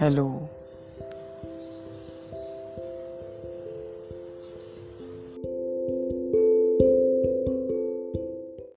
Hello.